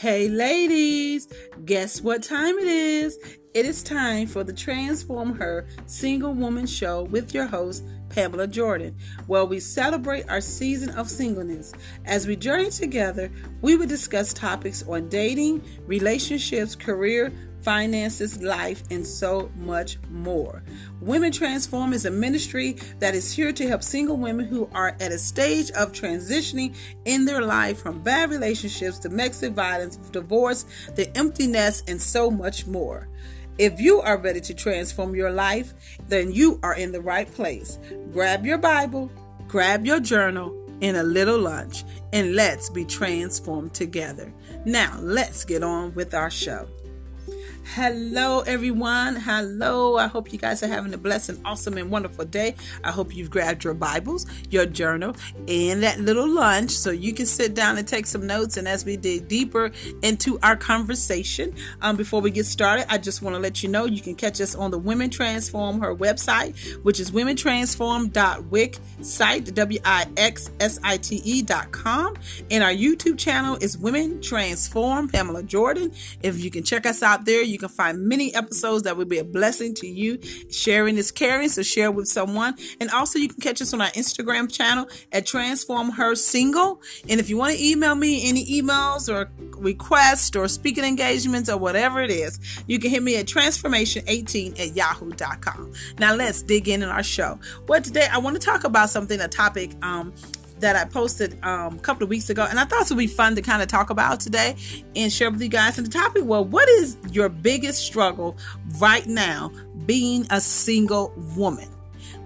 Hey, ladies, guess what time it is? It is time for the Transform Her Single Woman Show with your host, Pamela Jordan, where we celebrate our season of singleness. As we journey together, we will discuss topics on dating, relationships, career, finances, life, and so much more. Women Transform is a ministry that is here to help single women who are at a stage of transitioning in their life from bad relationships, to domestic violence, divorce, the empty nest, and so much more. If you are ready to transform your life, then you are in the right place. Grab your Bible, grab your journal, and a little lunch, and let's be transformed together. Now, let's get on with our show. Hello, everyone. Hello. I hope you guys are having a blessed awesome and wonderful day. I hope you've grabbed your Bibles, your journal, and that little lunch so you can sit down and take some notes. And as we dig deeper into our conversation, um, before we get started, I just want to let you know you can catch us on the Women Transform Her website, which is womentransform.wixsite, W I X S I T E.com. And our YouTube channel is Women Transform Pamela Jordan. If you can check us out there, you you can find many episodes that will be a blessing to you. Sharing is caring, so share with someone. And also, you can catch us on our Instagram channel at Transform Her Single. And if you want to email me any emails or requests or speaking engagements or whatever it is, you can hit me at transformation18 at yahoo.com. Now, let's dig in in our show. Well, today I want to talk about something, a topic um, that I posted um, a couple of weeks ago, and I thought it would be fun to kind of talk about today and share with you guys. And the topic, well, what is your biggest struggle right now being a single woman?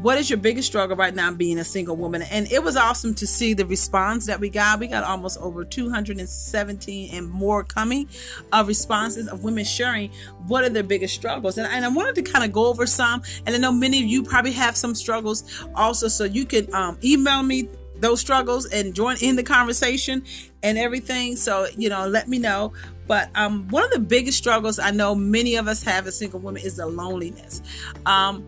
What is your biggest struggle right now being a single woman? And it was awesome to see the response that we got. We got almost over 217 and more coming of responses of women sharing what are their biggest struggles. And, and I wanted to kind of go over some. And I know many of you probably have some struggles also. So you can um, email me those struggles and join in the conversation and everything. So, you know, let me know. But um, one of the biggest struggles I know many of us have as single women is the loneliness. Um,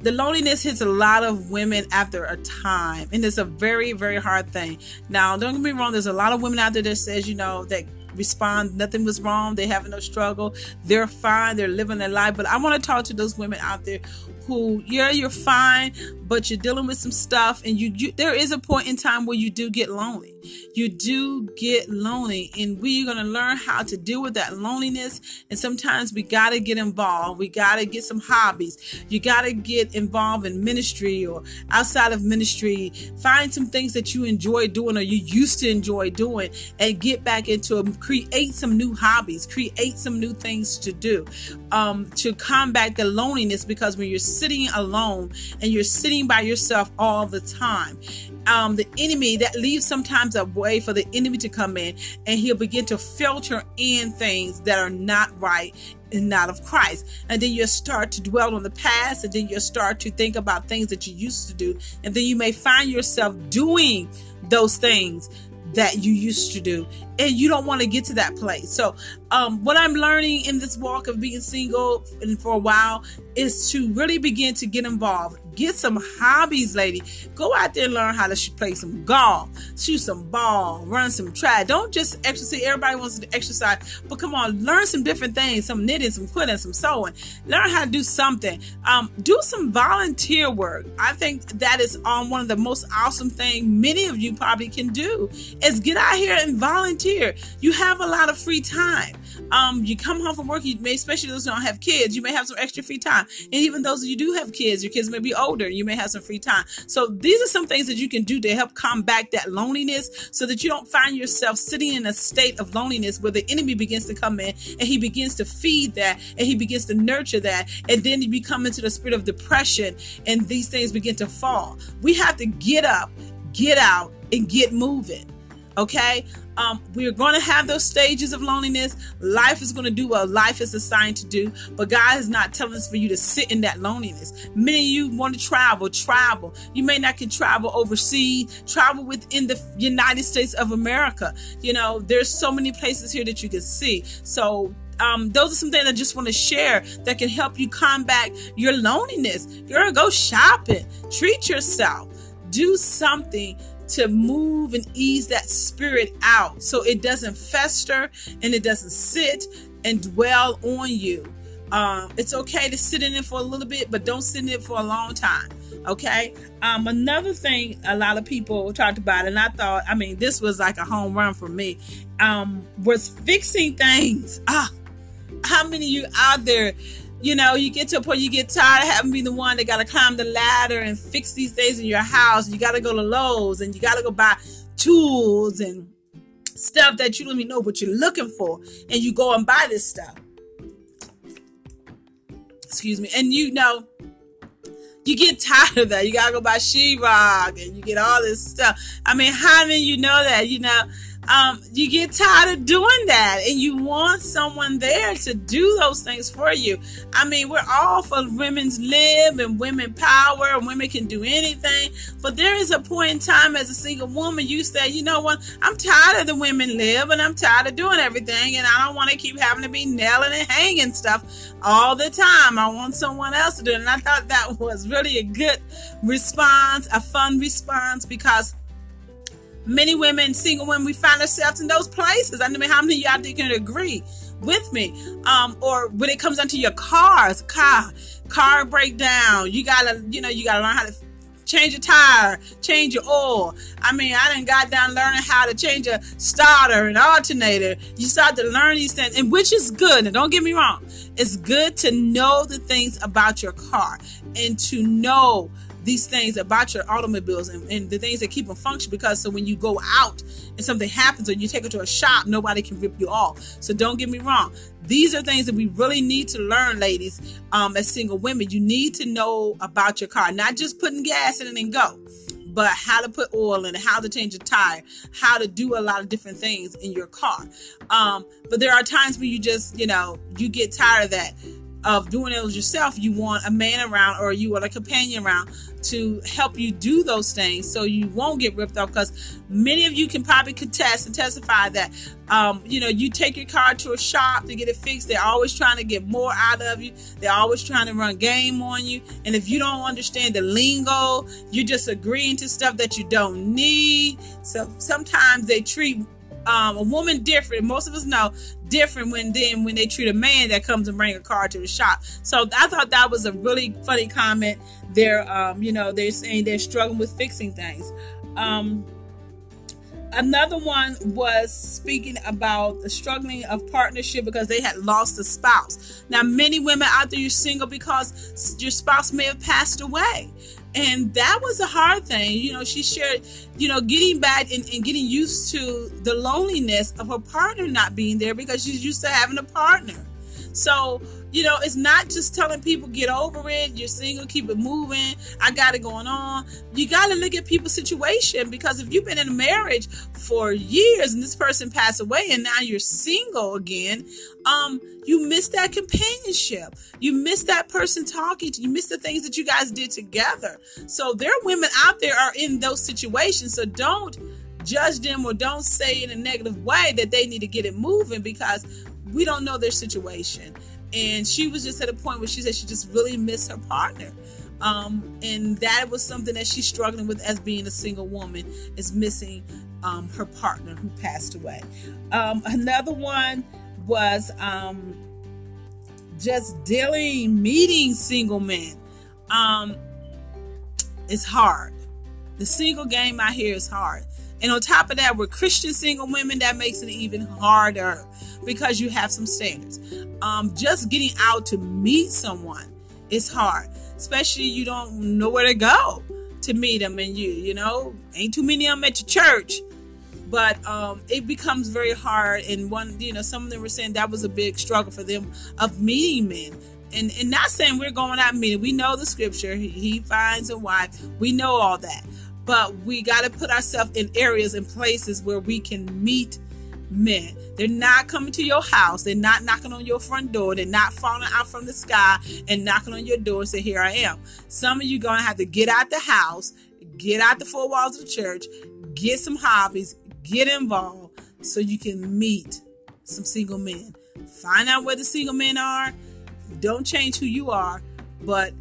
the loneliness hits a lot of women after a time, and it's a very, very hard thing. Now, don't get me wrong, there's a lot of women out there that says, you know, that respond nothing was wrong they have no struggle they're fine they're living their life. But i want to talk to those women out there who yeah you're fine but you're dealing with some stuff and you, you there is a point in time where you do get lonely. You do get lonely and we're going to learn how to deal with that loneliness. And sometimes we got to get involved we got to get some hobbies you got to get involved in ministry or outside of ministry. Find some things that you enjoy doing or you used to enjoy doing and get back into them create some new hobbies create some new things to do um, to combat the loneliness because when you're sitting alone and you're sitting by yourself all the time. Um, the enemy that leaves sometimes a way for the enemy to come in and he'll begin to filter in things that are not right and not of Christ. And then you'll start to dwell on the past, and then you'll start to think about things that you used to do. And then you may find yourself doing those things that you used to do and you don't want to get to that place. So um, what i'm learning in this walk of being single and for a while is to really begin to get involved. Get some hobbies lady. Go out there and learn how to play some golf shoot some ball run some track. Don't just exercise. Everybody wants to exercise but come on learn some different things some knitting some quilting some sewing. Learn how to do something. Um, do some volunteer work. I think that is um, one of the most awesome things many of you probably can do is get out here and volunteer. You have a lot of free time. Um, you come home from work, you may, especially those who don't have kids, you may have some extra free time. And even those you do have kids, your kids may be older, you may have some free time. So these are some things that you can do to help combat that loneliness so that you don't find yourself sitting in a state of loneliness where the enemy begins to come in and he begins to feed that and he begins to nurture that. And then you become into the spirit of depression and these things begin to fall. We have to get up, get out, and get moving. Okay. Um, we're going to have those stages of loneliness. Life is going to do what life is assigned to do, but God is not telling us for you to sit in that loneliness. Many of you want to travel, travel. You may not can travel overseas, travel within the United States of America. You know, there's so many places here that you can see. So um, those are some things I just want to share that can help you combat your loneliness. Girl, go shopping, treat yourself, do something to move and ease that spirit out so it doesn't fester and it doesn't sit and dwell on you. Um, it's okay to sit in it for a little bit, but don't sit in it for a long time. Okay. Um, another thing a lot of people talked about, and I thought, I mean, this was like a home run for me, um, was fixing things. Ah, how many of you out there, you know, you get to a point you get tired of having to be the one that got to climb the ladder and fix these things in your house. You got to go to Lowe's and you got to go buy tools and stuff that you don't even know what you're looking for. And you go and buy this stuff. Excuse me. And you know, you get tired of that. You gotta go buy sheetrock and you get all this stuff. I mean, how many you know that? You know, um, you get tired of doing that and you want someone there to do those things for you. I mean, we're all for women's lib and women power and women can do anything. But there is a point in time as a single woman, you say, you know what, I'm tired of the women lib and I'm tired of doing everything and I don't want to keep having to be nailing and hanging stuff all the time. I want someone else to do it. And I thought that was really a good response, a fun response because many women, single women, we find ourselves in those places. I mean, how many of y'all can agree with me? Um, or when it comes down to your cars, car, car breakdown, you gotta, you know, you gotta learn how to change a tire, change your oil. I mean, I didn't got down learning how to change a starter and alternator. You start to learn these things, and which is good. And don't get me wrong, it's good to know the things about your car and to know these things about your automobiles and, and, the things that keep them functioning because so when you go out and something happens or you take it to a shop nobody can rip you off. So don't get me wrong. These are things that we really need to learn ladies um, as single women. You need to know about your car not just putting gas in it and go but how to put oil in it, how to change a tire, how to do a lot of different things in your car. Um, but there are times when you just, you know, you get tired of that of doing it yourself, you want a man around or you want a companion around to help you do those things so you won't get ripped off. Because many of you can probably contest and testify that, um, you know, you take your car to a shop to get it fixed. They're always trying to get more out of you. They're always trying to run game on you. And if you don't understand the lingo, you're just agreeing to stuff that you don't need. So sometimes they treat um, a woman different. Most of us know different when then when they treat a man that comes and bring a car to the shop. So I thought that was a really funny comment. They're um, you know they're saying they're struggling with fixing things. Um, another one was speaking about the struggling of partnership because they had lost a spouse. Now, many women out there, you're single because your spouse may have passed away and that was a hard thing you know she shared you know getting back and, and, getting used to the loneliness of her partner not being there because she's used to having a partner so you know, it's not just telling people get over it, you're single, keep it moving, I got it going on. You got to look at people's situation because if you've been in a marriage for years and this person passed away and now you're single again, um, you miss that companionship. You miss that person talking to you, miss the things that you guys did together. So there are women out there are in those situations. So don't judge them or don't say in a negative way that they need to get it moving because we don't know their situation. And she was just at a point where she said she just really missed her partner. Um, and that was something that she's struggling with as being a single woman is missing um, her partner who passed away. Um, another one was um, just dealing meeting single men. Um, it's hard. The single game out here is hard and on top of that, we're Christian single women, that makes it even harder because you have some standards. Um, just getting out to meet someone is hard, especially you don't know where to go to meet them, and you, you know, ain't too many of them at your church. But um, it becomes very hard, and one, you know, some of them were saying that was a big struggle for them of meeting men and, and not saying we're going out meeting. We know the scripture. He, he finds a wife. We know all that but we got to put ourselves in areas and places where we can meet men. They're not coming to your house. They're not knocking on your front door. They're not falling out from the sky and knocking on your door and say, Here I am. Some of you going to have to get out the house, get out the four walls of the church, get some hobbies, get involved so you can meet some single men. Find out where the single men are. Don't change who you are, but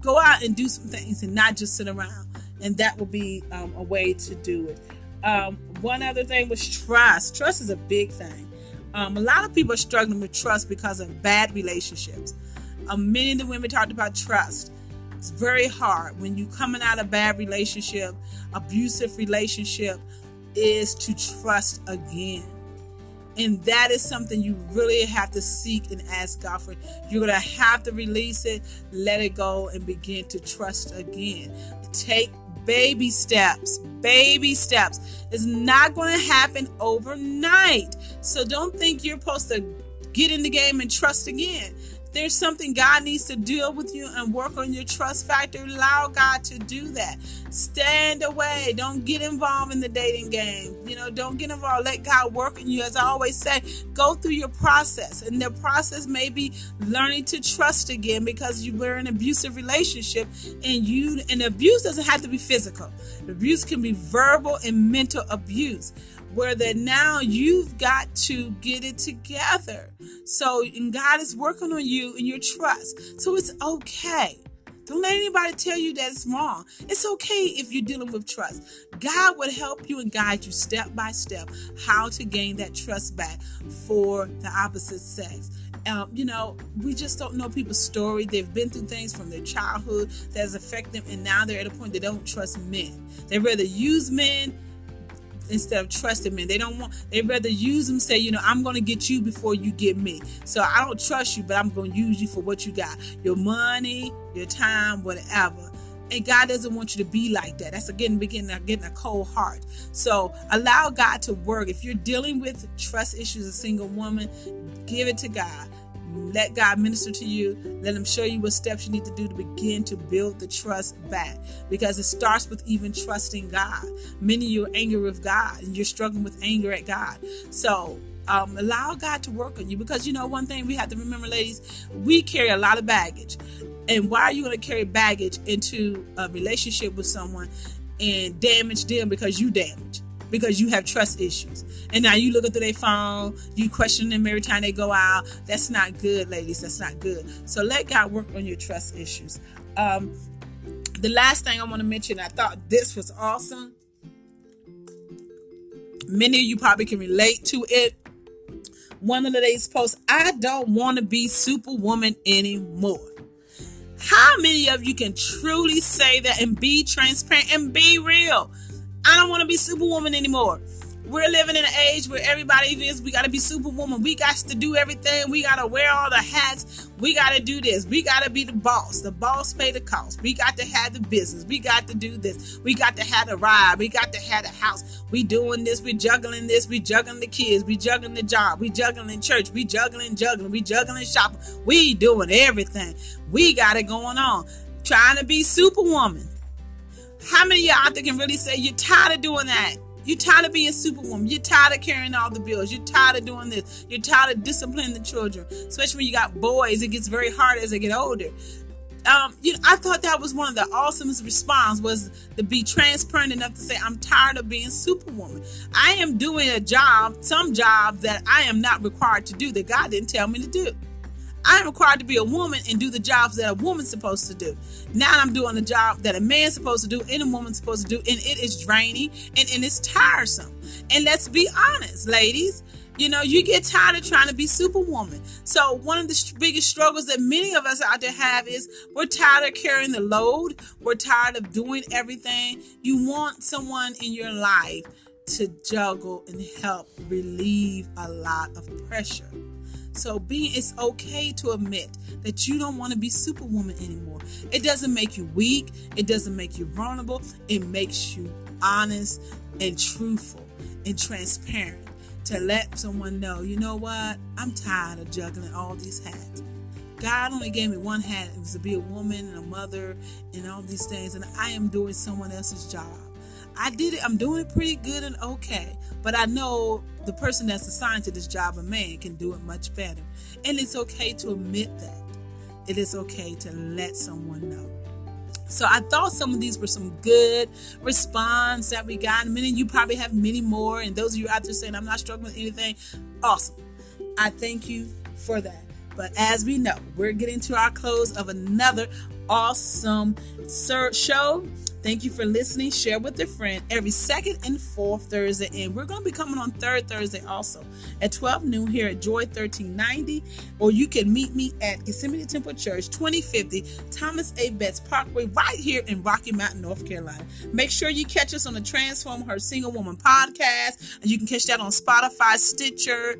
go out and do some things and not just sit around and that will be um, a way to do it. Um, one other thing was trust. Trust is a big thing. Um, a lot of people are struggling with trust because of bad relationships. Um, many of the women talked about trust. It's very hard when you're coming out of bad relationship, abusive relationship, is to trust again. And that is something you really have to seek and ask God for. You're going to have to release it, let it go, and begin to trust again. Take baby steps. Baby steps. It's not going to happen overnight. So don't think you're supposed to get in the game and trust again there's something God needs to deal with you and work on your trust factor, allow God to do that. Stand away. Don't get involved in the dating game. You know, don't get involved. Let God work in you. As I always say, go through your process. And the process may be learning to trust again because you were in an abusive relationship and you and abuse doesn't have to be physical. Abuse can be verbal and mental abuse where that now you've got to get it together. So, and God is working on you and your trust. So it's okay. Don't let anybody tell you that it's wrong. It's okay if you're dealing with trust. God will help you and guide you step by step how to gain that trust back for the opposite sex. Um, you know, we just don't know people's story. They've been through things from their childhood that has affected them, and now they're at a point they don't trust men. They rather use men instead of trusting men. They don't want they rather use them say, you know, I'm gonna get you before you get me. So I don't trust you, but I'm gonna use you for what you got. Your money, your time, whatever. And God doesn't want you to be like that. That's again beginning getting a cold heart. So allow God to work. If you're dealing with trust issues, a single woman, give it to God. Let God minister to you. Let Him show you what steps you need to do to begin to build the trust back. Because it starts with even trusting God. Many of you are angry with God and you're struggling with anger at God. So um, allow God to work on you because you know one thing we have to remember, ladies, we carry a lot of baggage. And why are you going to carry baggage into a relationship with someone and damage them because you damage? Because you have trust issues. And now you look at their phone, you question them every time they go out. That's not good, ladies. That's not good. So let God work on your trust issues. Um, the last thing I want to mention, I thought this was awesome. Many of you probably can relate to it. One of the days post, I don't want to be superwoman anymore. How many of you can truly say that and be transparent and be real? I don't want to be superwoman anymore. We're living in an age where everybody is, we got to be superwoman. We got to do everything. We got to wear all the hats. We got to do this. We got to be the boss. The boss pay the cost. We got to have the business. We got to do this. We got to have the ride. We got to have the house. We doing this. We juggling this. We juggling the kids. We juggling the job. We juggling church. We juggling, juggling. We juggling shopping. We doing everything. We got it going on. Trying to be superwoman. How many of y'all out there can really say you're tired of doing that? You're tired of being a superwoman. You're tired of carrying all the bills. You're tired of doing this. You're tired of disciplining the children. Especially when you got boys, it gets very hard as they get older. Um, you know, I thought that was one of the awesomest response was to be transparent enough to say, I'm tired of being superwoman. I am doing a job, some job that I am not required to do that God didn't tell me to do. I am required to be a woman and do the jobs that a woman's supposed to do. Now I'm doing the job that a man's supposed to do and a woman's supposed to do, and it is draining and, and it's tiresome. And let's be honest, ladies. You know, you get tired of trying to be superwoman. So, one of the biggest struggles that many of us out there have is we're tired of carrying the load. We're tired of doing everything. You want someone in your life to juggle and help relieve a lot of pressure. So being it's okay to admit that you don't want to be superwoman anymore. It doesn't make you weak, it doesn't make you vulnerable, it makes you honest and truthful and transparent to let someone know, you know what? I'm tired of juggling all these hats. God only gave me one hat, it was to be a woman and a mother and all these things, and I am doing someone else's job. I did it, I'm doing it pretty good and okay, but I know the person that's assigned to this job, a man, can do it much better. And it's okay to admit that. It is okay to let someone know. So I thought some of these were some good response that we got. Many you probably have many more. And those of you out there saying, I'm not struggling with anything, awesome. I thank you for that. But as we know, we're getting to our close of another awesome show. Thank you for listening. Share with a friend every second and fourth Thursday. And we're going to be coming on third Thursday also at 12 noon here at Joy 1390. Or you can meet me at Gethsemane Temple Church, 2050 Thomas A. Betts Parkway, right here in Rocky Mount, North Carolina. Make sure you catch us on the Transform Her Single Woman podcast. And you can catch that on Spotify, Stitcher,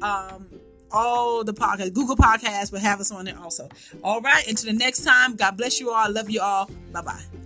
um, all the podcasts, Google Podcasts will have us on there also. All right, until the next time, God bless you all. Love you all. Bye bye.